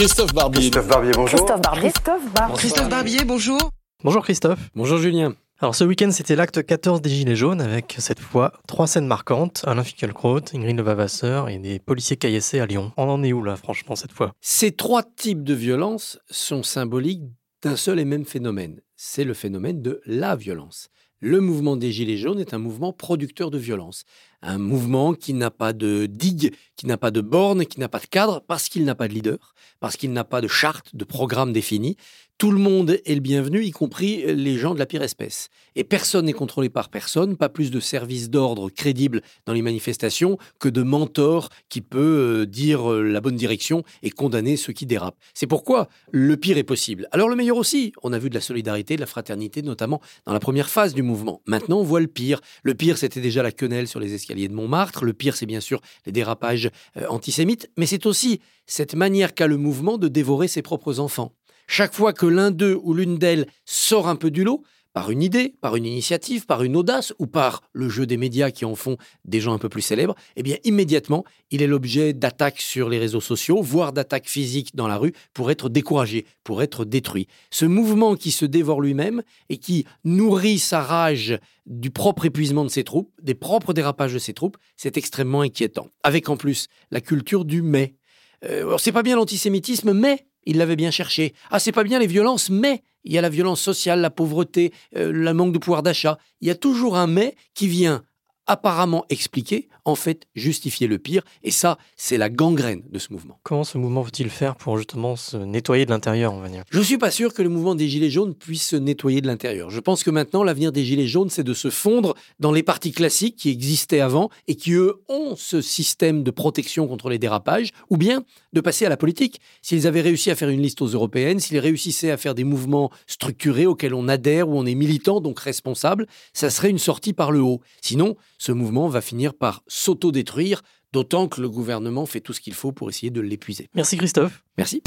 Christophe Barbier. Christophe Barbier, bonjour. Christophe Barbier. Christophe Barbier. Christophe Barbier, bonjour. Bonjour Christophe. Bonjour Julien. Alors ce week-end c'était l'acte 14 des Gilets jaunes avec cette fois trois scènes marquantes, Alain Finkielkraut, Ingrid Levavasseur et des policiers caillassés à Lyon. On en est où là franchement cette fois? Ces trois types de violences sont symboliques d'un seul et même phénomène. C'est le phénomène de la violence. Le mouvement des Gilets jaunes est un mouvement producteur de violence. Un mouvement qui n'a pas de digue, qui n'a pas de borne, qui n'a pas de cadre, parce qu'il n'a pas de leader, parce qu'il n'a pas de charte, de programme défini. Tout le monde est le bienvenu, y compris les gens de la pire espèce. Et personne n'est contrôlé par personne, pas plus de services d'ordre crédibles dans les manifestations que de mentors qui peut euh, dire euh, la bonne direction et condamner ceux qui dérapent. C'est pourquoi le pire est possible. Alors le meilleur aussi, on a vu de la solidarité, de la fraternité, notamment dans la première phase du mouvement. Maintenant, on voit le pire. Le pire, c'était déjà la quenelle sur les escaliers de Montmartre. Le pire, c'est bien sûr les dérapages euh, antisémites, mais c'est aussi cette manière qu'a le mouvement de dévorer ses propres enfants. Chaque fois que l'un d'eux ou l'une d'elles sort un peu du lot, par une idée, par une initiative, par une audace ou par le jeu des médias qui en font des gens un peu plus célèbres, eh bien immédiatement, il est l'objet d'attaques sur les réseaux sociaux, voire d'attaques physiques dans la rue pour être découragé, pour être détruit. Ce mouvement qui se dévore lui-même et qui nourrit sa rage du propre épuisement de ses troupes, des propres dérapages de ses troupes, c'est extrêmement inquiétant. Avec en plus la culture du mais. Euh, c'est pas bien l'antisémitisme, mais il l'avait bien cherché. Ah, c'est pas bien les violences, mais il y a la violence sociale, la pauvreté, euh, le manque de pouvoir d'achat. Il y a toujours un mais qui vient apparemment expliquer, en fait, justifier le pire. Et ça, c'est la gangrène de ce mouvement. Comment ce mouvement veut-il faire pour justement se nettoyer de l'intérieur, on va dire? Je ne suis pas sûr que le mouvement des Gilets jaunes puisse se nettoyer de l'intérieur. Je pense que maintenant, l'avenir des Gilets jaunes, c'est de se fondre dans les partis classiques qui existaient avant et qui, eux, ont ce système de protection contre les dérapages, ou bien de passer à la politique. S'ils avaient réussi à faire une liste aux européennes, s'ils réussissaient à faire des mouvements structurés auxquels on adhère, où on est militant, donc responsable, ça serait une sortie par le haut. Sinon, ce mouvement va finir par s'autodétruire, d'autant que le gouvernement fait tout ce qu'il faut pour essayer de l'épuiser. Merci Christophe. Merci.